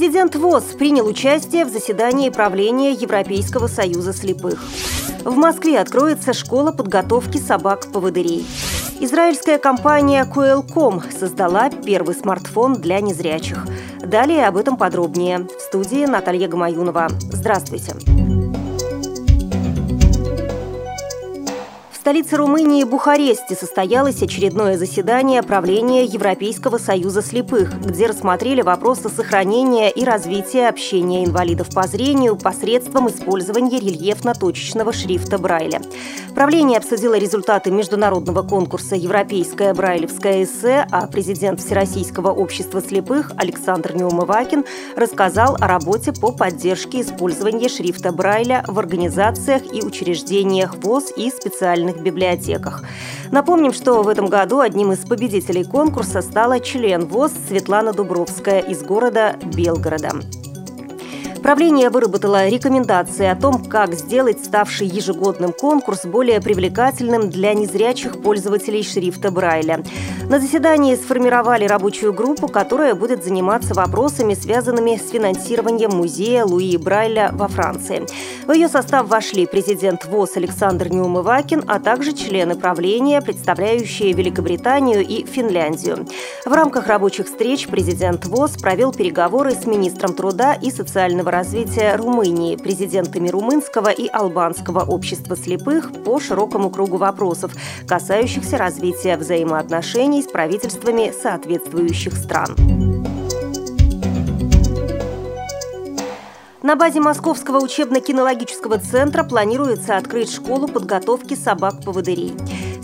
Президент ВОЗ принял участие в заседании правления Европейского союза слепых. В Москве откроется школа подготовки собак-поводырей. Израильская компания Qualcomm создала первый смартфон для незрячих. Далее об этом подробнее. В студии Наталья Гамаюнова. Здравствуйте. Столице Румынии Бухаресте состоялось очередное заседание правления Европейского союза слепых, где рассмотрели вопросы сохранения и развития общения инвалидов по зрению посредством использования рельефно-точечного шрифта Брайля. Правление обсудило результаты международного конкурса «Европейская брайлевская эссе», а президент Всероссийского общества слепых Александр Неумывакин рассказал о работе по поддержке использования шрифта Брайля в организациях и учреждениях ВОЗ и специальных библиотеках. Напомним, что в этом году одним из победителей конкурса стала член ВОЗ Светлана Дубровская из города Белгорода. Правление выработало рекомендации о том, как сделать ставший ежегодным конкурс более привлекательным для незрячих пользователей шрифта Брайля. На заседании сформировали рабочую группу, которая будет заниматься вопросами, связанными с финансированием музея Луи Брайля во Франции. В ее состав вошли президент ВОЗ Александр Неумывакин, а также члены правления, представляющие Великобританию и Финляндию. В рамках рабочих встреч президент ВОЗ провел переговоры с министром труда и социального развития Румынии, президентами румынского и албанского общества слепых по широкому кругу вопросов, касающихся развития взаимоотношений с правительствами соответствующих стран. На базе Московского учебно-кинологического центра планируется открыть школу подготовки собак-поводырей.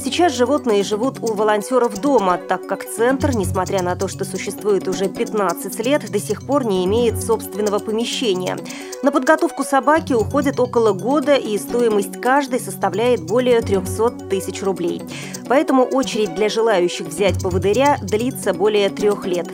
Сейчас животные живут у волонтеров дома, так как центр, несмотря на то, что существует уже 15 лет, до сих пор не имеет собственного помещения. На подготовку собаки уходит около года, и стоимость каждой составляет более 300 тысяч рублей. Поэтому очередь для желающих взять поводыря длится более трех лет.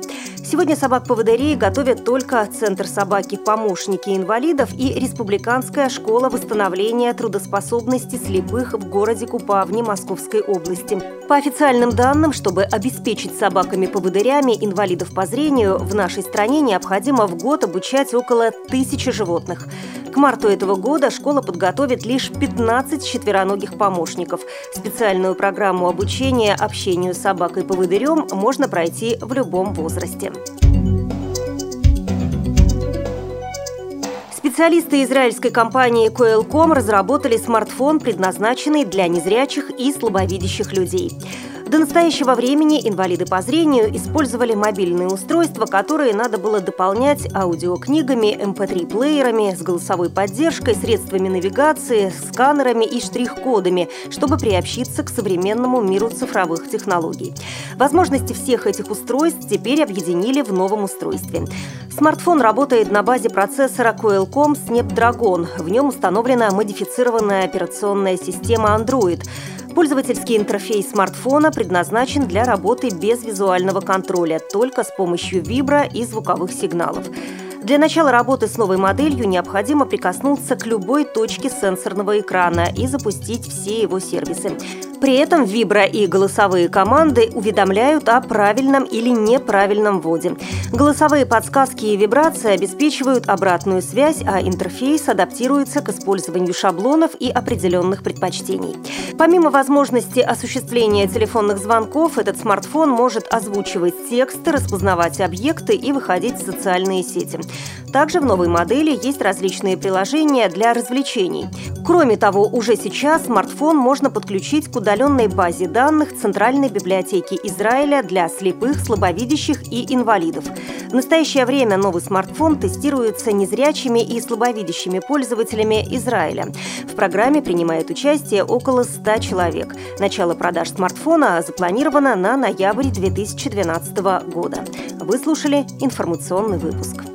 Сегодня собак-поводырей готовят только Центр собаки «Помощники инвалидов» и Республиканская школа восстановления трудоспособности слепых в городе Купавне Московской области. По официальным данным, чтобы обеспечить собаками-поводырями инвалидов по зрению, в нашей стране необходимо в год обучать около тысячи животных. К марту этого года школа подготовит лишь 15 четвероногих помощников. Специальную программу обучения общению с собакой-поводырем можно пройти в любом возрасте. Специалисты израильской компании Qualcomm разработали смартфон, предназначенный для незрячих и слабовидящих людей. До настоящего времени инвалиды по зрению использовали мобильные устройства, которые надо было дополнять аудиокнигами, MP3-плеерами, эм с голосовой поддержкой, средствами навигации, сканерами и штрих-кодами, чтобы приобщиться к современному миру цифровых технологий. Возможности всех этих устройств теперь объединили в новом устройстве. Смартфон работает на базе процессора Qualcomm Snapdragon. В нем установлена модифицированная операционная система Android – Пользовательский интерфейс смартфона предназначен для работы без визуального контроля, только с помощью вибро и звуковых сигналов. Для начала работы с новой моделью необходимо прикоснуться к любой точке сенсорного экрана и запустить все его сервисы. При этом вибро и голосовые команды уведомляют о правильном или неправильном вводе. Голосовые подсказки и вибрации обеспечивают обратную связь, а интерфейс адаптируется к использованию шаблонов и определенных предпочтений. Помимо возможности осуществления телефонных звонков, этот смартфон может озвучивать тексты, распознавать объекты и выходить в социальные сети. Также в новой модели есть различные приложения для развлечений. Кроме того, уже сейчас смартфон можно подключить к удаленной базе данных Центральной библиотеки Израиля для слепых, слабовидящих и инвалидов. В настоящее время новый смартфон тестируется незрячими и слабовидящими пользователями Израиля. В программе принимает участие около 100 человек. Начало продаж смартфона запланировано на ноябрь 2012 года. Вы слушали информационный выпуск.